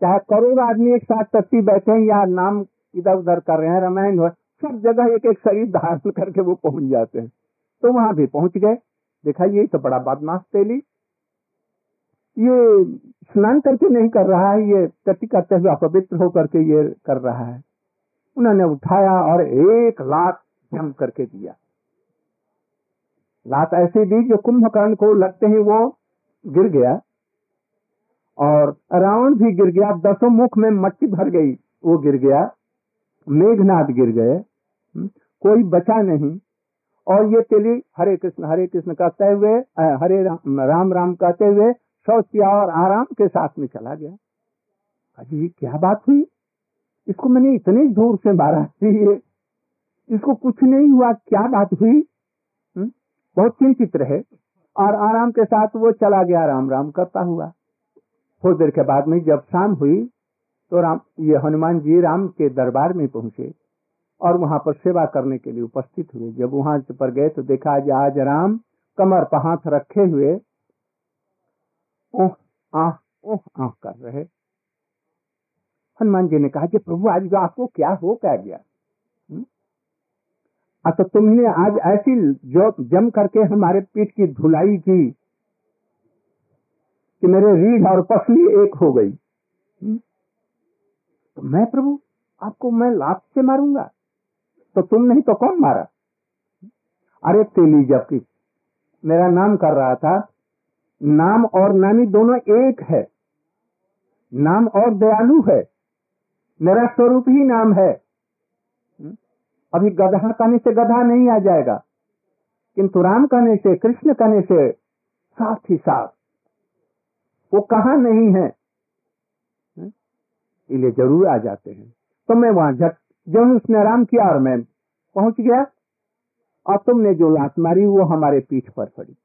चाहे करोड़ आदमी एक साथ टट्टी बैठे या नाम इधर उधर कर रहे हैं, रामायण हो, सब जगह एक एक शरीर धारण करके वो पहुँच जाते हैं। तो वहाँ भी पहुँच गए। देखा ये तो बड़ा बदमाश तेली। ये स्नान करके नहीं कर रहा है, ये टट्टी करते हुए अपवित्र होकर के ये कर रहा है। उन्होंने उठाया और एक लात जम करके दिया। लात ऐसी दी जो कुंभकर्ण को लगते ही वो गिर गया और रावण भी गिर गया दसों मुख में मट्टी भर गई वो गिर गया मेघनाथ गिर गए हम्म, कोई बचा नहीं। और ये तेली हरे कृष्ण हरे कृष्ण कहते हुए हरे राम राम राम कहते हुए शौच किया और आराम के साथ में चला गया। अजी क्या बात हुई? इसको मैंने इतने ज़ोर से मारा ये इसको कुछ नहीं हुआ, क्या बात हुई? हुँ? बहुत चिंतित रहे और आराम के साथ वो चला गया राम राम करता हुआ। थोड़ी देर के बाद में जब शाम हुई तो राम, ये हनुमान जी राम के दरबार में पहुँचे और वहाँ पर सेवा करने के लिए उपस्थित हुए। जब वहाँ पर गए तो देखा आज आज राम कमर पर हाथ रखे हुए, ओह, आह ओह, आह कर रहे। हनुमान जी ने कहा कि प्रभु, आज आपको क्या हो क्या गया? अच्छा तुमने आज ऐसी जो जम करके हमारे पीठ की धुलाई की कि मेरे रीढ़ और पसली एक हो गई। तो मैं प्रभु, आपको मैं लाभ से मारूँगा? तो तुम नहीं तो कौन मारा? अरे तेली जबकि, मेरा नाम कर रहा था। नाम और नानी दोनों एक है। नाम और दयालु है। मेरा स्वरूप ही नाम है। अभी गधा कहने से गधा नहीं आ जाएगा। किंतु राम कहने से, कृष्ण कहने से, साथ ही साथ। वो कहा नहीं है? इसलिए ज़रूर आ जाते हैं। तो मैं वहाँ झट जब उसने आराम किया और मैं पहुँच गया। और तुमने जो लात मारी, वो हमारे पीठ पर पड़ी।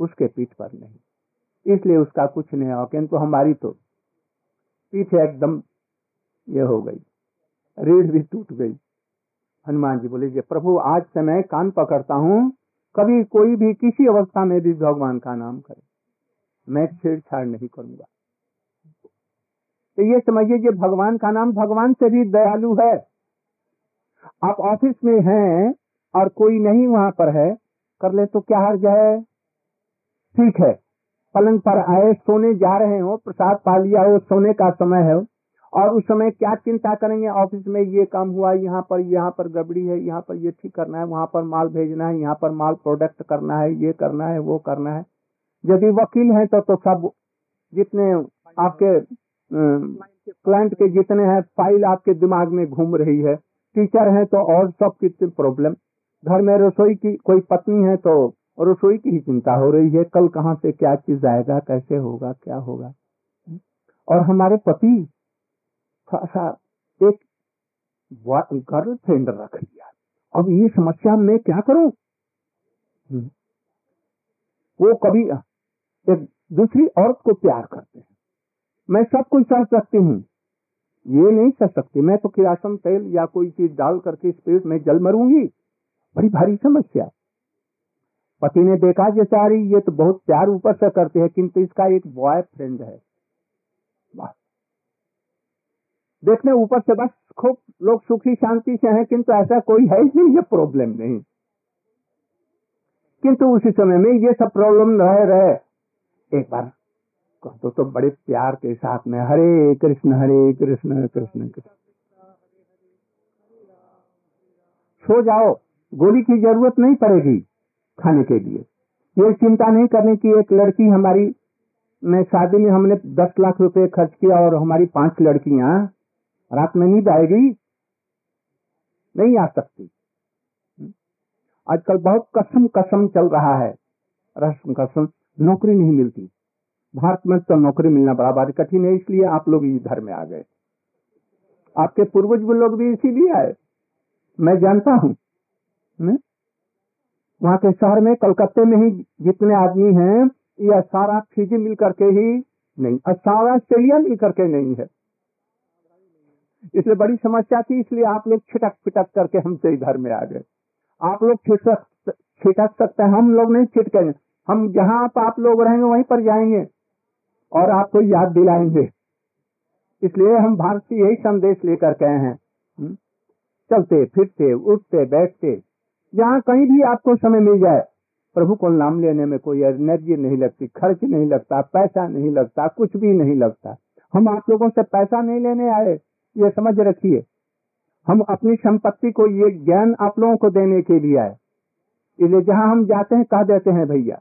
उसके पीठ पर नहीं। इसलिए उसका कुछ नहीं हुआ किंतु हमारी तो पीठ एकदम ये हो गई। रीढ़ भी टूट गई। हनुमान जी बोले प्रभु, आज से मैं कान पकड़ता हूँ, कभी कोई भी किसी अवस्था में भी भगवान का नाम करे। मैं छेड़छाड़ नहीं करूँगा। तो ये समझिए कि भगवान का नाम भगवान से भी दयालु है। आप ऑफ़िस में हैं और कोई नहीं वहाँ पर है, कर ले तो क्या हर्ज है ठीक है, पलंग पर आए, सोने जा रहे हो, प्रसाद पा लिया हो, सोने का समय है। और उस समय क्या चिंता करेंगे? ऑफ़िस में ये काम हुआ, यहाँ पर यहाँ पर गड़बड़ी है, यहाँ पर ये ठीक करना है, वहाँ पर माल भेजना है, यहाँ पर माल प्रोडक्ट करना है, ये करना है, वो करना है। यदि वकील है तो तो सब जितने आपके क्लाइंट के जितने हैं फ़ाइल आपके दिमाग में घूम रही है। टीचर है तो और सब कितने प्रॉब्लम घर में रसोई की कोई पत्नी है तो रसोई की ही चिंता हो रही है। कल कहाँ से क्या चीज़ आएगा, कैसे होगा, क्या होगा? और हमारे पति थोड़ा सा एक गर्ल फ्रेंड रख लिया अब ये समस्या मैं क्या करूँ? हम्म। वो कभी एक दूसरी औरत को प्यार करते हैं। मैं सब कुछ सह सकती हूँ। ये नहीं सह सकती। मैं तो किरासन तेल या कोई चीज़ डाल करके स्पीड में जल मरूँगी। बड़ी भारी समस्या। पति ने देखा सारी, ये तो बहुत प्यार ऊपर से करते हैं, किंतु इसका एक बॉय फ्रेंड है। देखने ऊपर से बस खूब लोग सुखी शांति से हैं किंतु ऐसा कोई है ही नहीं ये प्रॉब्लम नहीं। किंतु उसी समय में ये सब प्रॉब्लम रहे रहे। एक बार कह तो, तो बड़े प्यार के साथ में हरे कृष्ण हरे कृष्ण कृष्ण कृष्ण। सो जाओ गोली की ज़रूरत नहीं पड़ेगी खाने के लिए। ये चिंता नहीं करने की एक लड़की हमारी मैं शादी में हमने दस लाख रुपए खर्च किया और हमारी पाँच लड़कियाँ रात में नींद आएगी, नहीं आ सकती। आजकल बहुत कसम कसम चल रहा है। रस्म कसम नौकरी नहीं मिलती। भारत में तो नौकरी मिलना बड़ा बात कठिन है, इसलिए आप लोग इधर में आ गए। आपके पूर्वज लोग भी इसीलिए आए। मैं जानता हूँ वहाँ के शहर में कलकत्ते में ही जितने आदमी हैं यह सारा फिजी मिल करके ही नहीं, सारा ऑस्ट्रेलिया मिल करके नहीं है। इसलिए बड़ी समस्या थी इसलिए आप लोग छिटक पिटक करके हमसे इधर में आ गए। आप लोग छिटक छिटक सकते हैं हम लोग नहीं छिटकेंगे हम जहाँ आप, आप लोग रहेंगे वहीं पर जाएँगे और आपको याद दिलाएँगे। इसलिए हम भारत से यही संदेश लेकर गए हैं। हम्म? चलते फिरते उठते बैठते। जहाँ कहीं भी आपको समय मिल जाए प्रभु को नाम लेने में कोई एनर्जी नहीं लगती खर्च नहीं लगता पैसा नहीं लगता कुछ भी नहीं लगता। हम आप लोगों से पैसा नहीं लेने आए। ये समझ रखिए। हम अपनी संपत्ति को ये ज्ञान आप लोगों को देने के लिए आए। इसलिए जहाँ हम जाते हैं, कह देते हैं, भैया,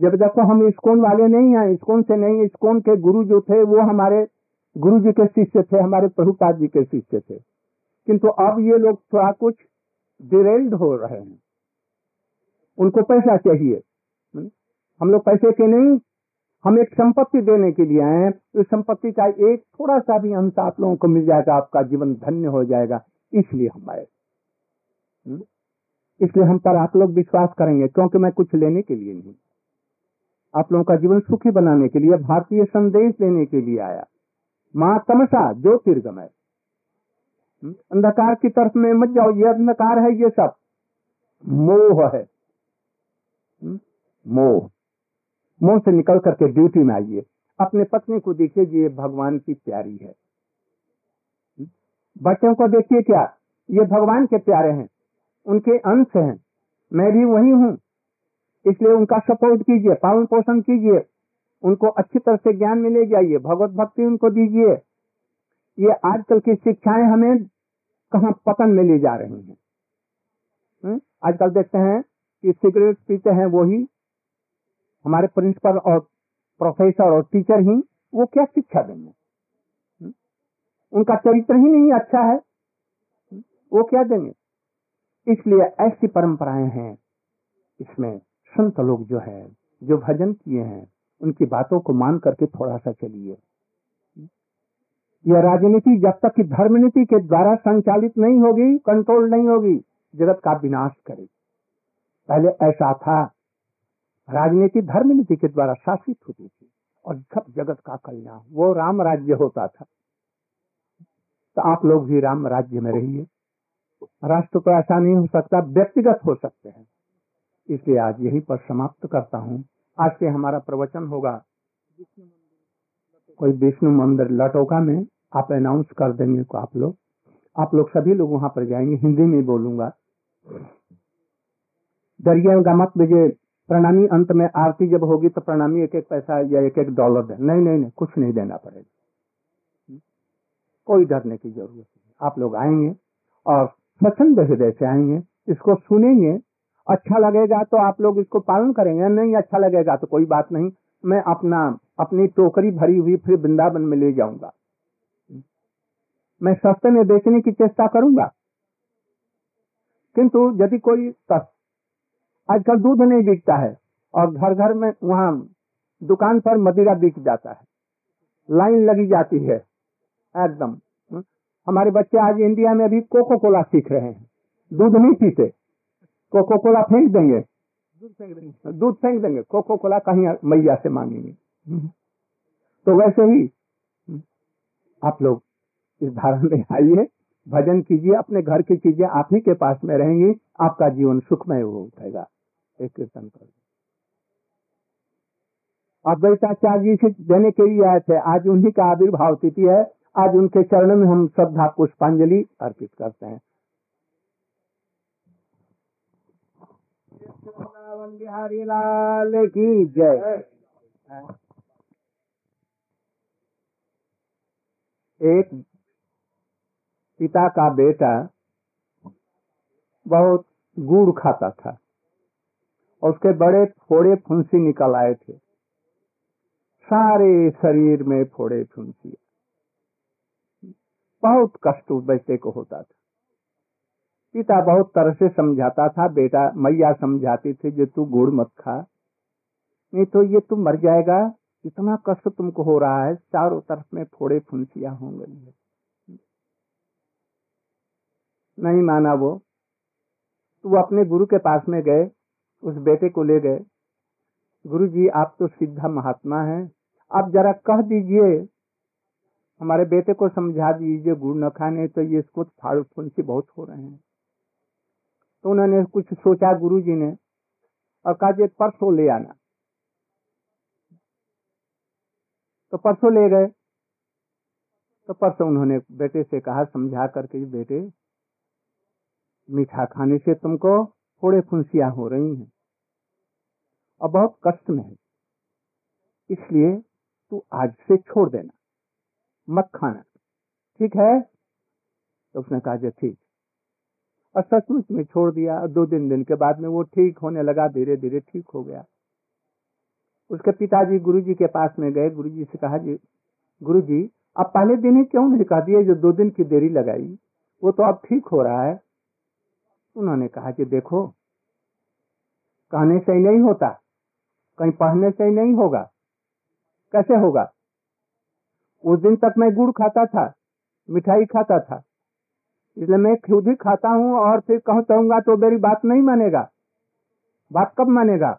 जब देखो हम इस्कोन वाले नहीं हैं इस्कोन से नहीं इस्कोन के गुरु जो थे, वो हमारे गुरु जी के शिष्य थे, हमारे प्रभुपाद जी के शिष्य थे। किंतु अब ये लोग थोड़ा कुछ डिरेल्ड हो रहे हैं। उनको पैसा चाहिए? हम लोग पैसे के नहीं हम एक संपत्ति देने के लिए आए हैं। उस संपत्ति का एक थोड़ा सा भी अंश आप लोगों को मिल जाएगा, आपका जीवन धन्य हो जाएगा। इसलिए हम आए। हम्म? इसलिए हम पर आप लोग विश्वास करेंगे, क्योंकि मैं कुछ लेने के लिए नहीं। आप लोगों का जीवन सुखी बनाने के लिए, भारतीय संदेश देने के लिए आया। माँ तमसा ज्योतिर्गमय हम्म? अंधकार की तरफ़ में मत जाओ, ये अंधकार है, ये सब। मोह है। हम्म? मोह। मोह से निकल करके ड्यूटी में आइए अपने पत्नी को देखिए ये भगवान की प्यारी है? बच्चों को देखिए क्या, ये भगवान के प्यारे हैं, उनके अंश हैं, मैं भी वही हूँ इसलिए उनका सपोर्ट कीजिए पालन पोषण कीजिए, उनको अच्छी तरह से ज्ञान मिले जाइए, भगवत भक्ति उनको दीजिए ये आजकल की शिक्षाएँ हमें कहा पतन में ले जा रही हैं हम्म? आजकल देखते हैं कि सिगरेट पीते हैं वो ही हमारे प्रिंसिपल और प्रोफेसर और टीचर ही, वो क्या शिक्षा देंगे? उनका चरित्र ही नहीं अच्छा है? वो क्या देंगे इसलिए ऐसी परंपराएँ हैं, इसमें संत लोग जो है, जो भजन किए हैं, उनकी बातों को मान करके थोड़ा सा चलिए यह राजनीति जब तक कि धर्म नीति के द्वारा संचालित नहीं होगी कंट्रोल नहीं होगी, जगत का विनाश करेगी पहले ऐसा था राजनीति धर्म नीति के द्वारा शासित होती थी और सब जगत का कल्याण, वो राम राज्य होता था। तो आप लोग भी राम राज्य में रहिए। राष्ट्र तो ऐसा नहीं हो सकता, व्यक्तिगत हो सकते हैं। इसलिए आज यही पर समाप्त करता हूँ। आज से हमारा प्रवचन होगा। कोई विष्णु मंदिर लटोका में आप अनाउंस कर देंगे को आप लोग। आप लोग सभी लोग वहाँ पर जाएँगे, हिंदी में बोलूँगा। दरिया मत मुझे प्रणामी अंत में आरती जब होगी तो प्रणामी एक एक पैसा या एक एक डॉलर दे। नहीं नहीं नहीं, कुछ नहीं देना पड़ेगा। कोई डरने की ज़रूरत नहीं। आप लोग आएँगे और स्वच्छंद हृदय से आएँगे, इसको सुनेंगे। अच्छा लगेगा तो आप लोग इसको पालन करेंगे नहीं अच्छा लगेगा तो कोई बात नहीं। मैं अपना, अपनी टोकरी भरी हुई फिर वृंदावन में ले जाऊँगा। मैं सस्ते में बेचने की चेष्टा करूँगा। किंतु यदि कोई आजकल दूध नहीं बिकता है और घर घर में वहाँ दुकान पर मदिरा बिक जाता है। लाइन लगी जाती है एकदम। हमारे बच्चे आज इंडिया में अभी कोको कोला सीख रहे हैं। दूध नहीं पीते। कोको कोला फेंक देंगे। दूध फेंक देंगे। दूध फेंक देंगे। कोको कोला कहीं मैया से मांगेंगे। तो वैसे ही आप लोग इस धारा में आइए। भजन कीजिए अपने घर की चीज़ें आप ही के पास में रहेंगी। आपका जीवन सुखमय हो उठेगा। एक कीर्तन कर। अद्वैताचार्य जी से देने के लिए आए थे आज उन्हीं का आविर्भाव तिथि है। आज उनके चरणों में हम श्रद्धा पुष्पांजलि अर्पित करते हैं। बिहारी लाल की जय। एक पिता का बेटा बहुत गुड़ खाता था। और उसके बड़े फोड़े फुंसी निकल आए थे। सारे शरीर में फोड़े फुंसिया बहुत कष्ट उस बेटे को होता था। पिता बहुत तरह से समझाता था, बेटा मैया समझाती थी जो तू गुड़ मत खा। नहीं तो ये तू मर जाएगा, इतना कष्ट तुमको हो रहा है, चारों तरफ़ में फोड़े फुंसिया होंगे नहीं माना वो। तो अपने गुरु के पास में गए उस बेटे को ले गए। गुरु जी आप तो सीधा महात्मा हैं। आप जरा कह दीजिए, हमारे बेटे को समझा दीजिए, गुड़ न खाने तो ये इसको फाड़ फुंसी बहुत हो रहे हैं। तो उन्होंने कुछ सोचा गुरु जी ने, और कहा जी परसों ले आना। तो परसों ले गए। तो परसों उन्होंने बेटे से कहा, समझा करके बेटे, मीठा खाने से तुमको थोड़े फुंसियाँ हो रही हैं। और बहुत कष्ट में है। इसलिए तू आज से छोड़ देना। मत खाना। ठीक है? तो उसने कहा जो ठीक। और सचमुच में छोड़ दिया। दो दिन दिन के बाद में वो ठीक होने लगा। धीरे धीरे ठीक हो गया। उसके पिताजी गुरु जी के पास में गए। गुरु जी से कहा, जी गुरु जी आप पहले दिन ही क्यों नहीं कहा दिए? जो दो दिन की देरी लगाई, वो तो अब ठीक हो रहा है। उन्होंने कहा कि देखो, कहने से ही नहीं होता। कहीं पढ़ने से ही नहीं होगा। कैसे होगा? उस दिन तक मैं गुड़ खाता था, मिठाई खाता था। इसलिए मैं खुद ही खाता हूँ और फिर कहूँ चाहूँगा तो मेरी बात नहीं मानेगा। बात कब मानेगा?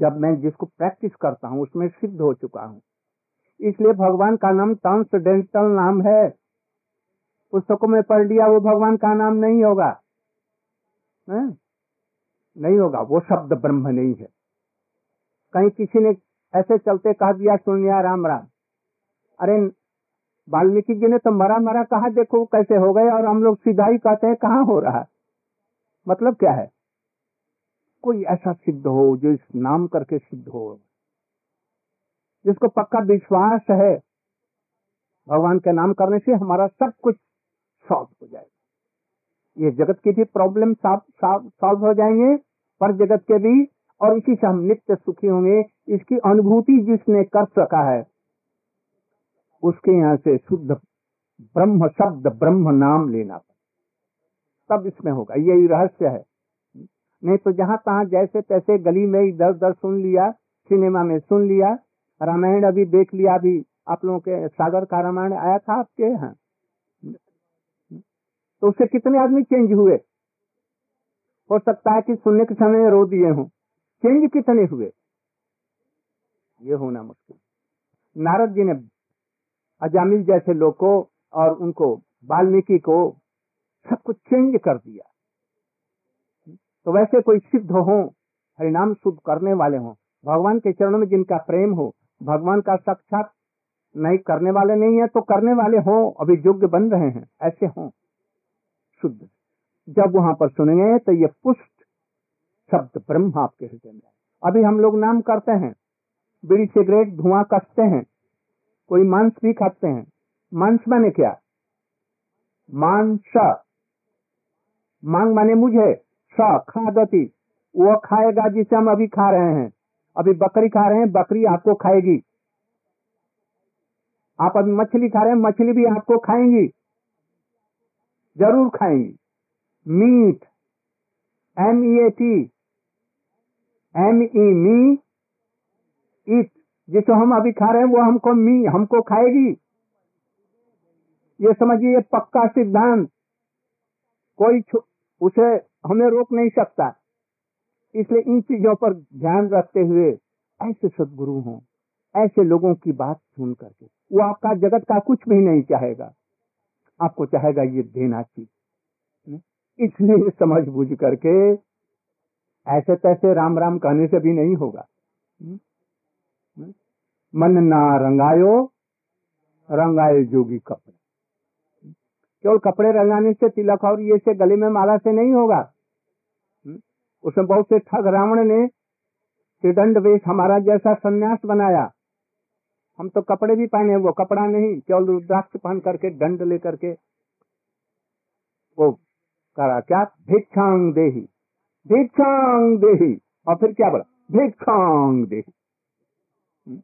जब मैं जिसको प्रैक्टिस करता हूँ, उसमें सिद्ध हो चुका हूँ। इसलिए भगवान का नाम ट्रांसडेंटल नाम है। पुस्तकों में पढ़ लिया, वो भगवान का नाम नहीं होगा। है? नहीं होगा, वो शब्द ब्रह्म नहीं है। कहीं किसी ने ऐसे चलते कह दिया सुन राम राम। अरे, वाल्मीकि जी ने तो मरा मरा कहा, देखो कैसे हो गए? और हम लोग सीधा ही कहते हैं, कहाँ हो रहा? मतलब क्या है? कोई ऐसा सिद्ध हो जो इस नाम करके सिद्ध हो? जिसको पक्का विश्वास है, भगवान के नाम करने से हमारा सब कुछ सॉल्व हो जाएगा। ये जगत की भी प्रॉब्लम सॉल्व हो जाएँगे, पर जगत के भी और इसी से हम नित्य सुखी होंगे इसकी अनुभूति जिसने कर सका है, उसके यहाँ से शुद्ध ब्रह्म शब्द ब्रह्म नाम लेना तब इसमें होगा। यही रहस्य है। नहीं तो जहाँ तहां जैसे तैसे गली में इधर उधर सुन लिया, सिनेमा में सुन लिया, रामायण अभी देख लिया, अभी आप लोगों के सागर का रामायण आया था आपके यहाँ। तो उससे कितने आदमी चेंज हुए? हो सकता है कि सुनने के समय रो दिए हों। चेंज कितने हुए? ये होना मुश्किल। नारद जी ने अजामिल जैसे लोग को और उनको, वाल्मीकि को सब कुछ चेंज कर दिया। तो वैसे कोई सिद्ध हो, हरिनाम शुद्ध करने वाले हो, भगवान के चरणों में जिनका प्रेम हो, भगवान का साक्षात नहीं करने वाले नहीं है तो करने वाले हो, अभी योग्य बन रहे हैं, ऐसे हो। शुद्ध। जब वहाँ पर सुनेंगे तो ये पुष्ट शब्द ब्रह्म आपके हृदय में अभी हम लोग नाम करते हैं, बीड़ी सिगरेट धुआँ कसते हैं, कोई मांस भी खाते हैं। मांस माने क्या? मांस। मांग माने मुझे, स, खादती। वो खाएगा जिसे हम अभी खा रहे हैं। अभी बकरी खा रहे हैं, बकरी आपको खाएगी। आप अभी मछली खा रहे हैं, मछली भी आपको खाएँगी। ज़रूर खाएँगी। Meat. M E A T M E me it. जिसको हम अभी खा रहे हैं, वो हमको मी, हमको खाएगी। ये समझिए पक्का सिद्धांत। कोई उसे हमें रोक नहीं सकता। इसलिए इन चीज़ों पर ध्यान रखते हुए ऐसे सदगुरु हों, ऐसे लोगों की बात सुन करके। वो आपका जगत का कुछ भी नहीं चाहेगा। आपको चाहेगा ये देना चीज़। इसलिए समझ बूझ करके ऐसे तैसे राम राम कहने से भी नहीं होगा। मन ना रंगायो, रंगाए जोगी कपड़े। केवल कपड़े रंगाने से तिलक और ये से गले में माला से नहीं होगा। हम्म? उसमें बहुत से ठग रावण ने त्रिदंड वेश हमारा जैसा संन्यास बनाया। हम तो कपड़े भी पहने, वो कपड़ा नहीं, केवल रुद्राक्ष पहन करके, दंड लेकर के वो करा। क्या? भिक्षांग देही। भिक्षांग देही और फिर क्या बोला? भिक्षांग देही हम्म?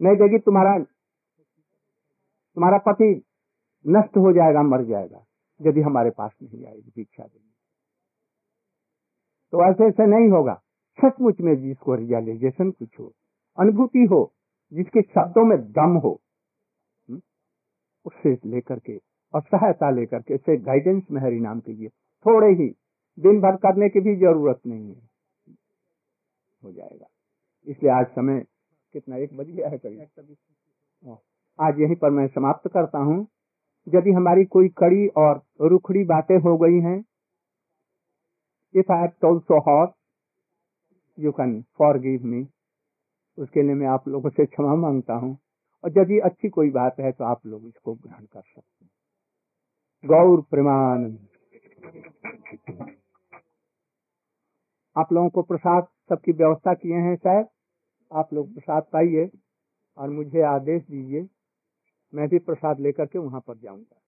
नहीं देगी तुम्हारा तुम्हारा पति नष्ट हो जाएगा मर जाएगा यदि हमारे पास नहीं आएगी भिक्षा देने। तो ऐसे ऐसे नहीं होगा। सचमुच में जिसको रियलाइजेशन कुछ हो अनुभूति हो जिसके शब्दों में दम हो हम्म, उससे लेकर के और सहायता लेकर के गाइडेंस में नाम कीजिए थोड़े ही दिन भर करने की भी ज़रूरत नहीं है। हो जाएगा। इसलिए आज समय कितना एक बज गया है करीब। आज यहीं पर मैं समाप्त करता हूँ। यदि हमारी कोई कड़ी और रुखड़ी बातें हो गई हैं if I told so hot you can forgive me उसके लिए मैं आप लोगों से क्षमा माँगता हूँ। और यदि अच्छी कोई बात है तो आप लोग इसको ग्रहण कर सकते हैं। गौर प्रमाण आप लोगों को प्रसाद सबकी व्यवस्था किए हैं शायद आप लोग प्रसाद पाइए और मुझे आदेश दीजिए, मैं भी प्रसाद लेकर के वहाँ पर जाऊँगा।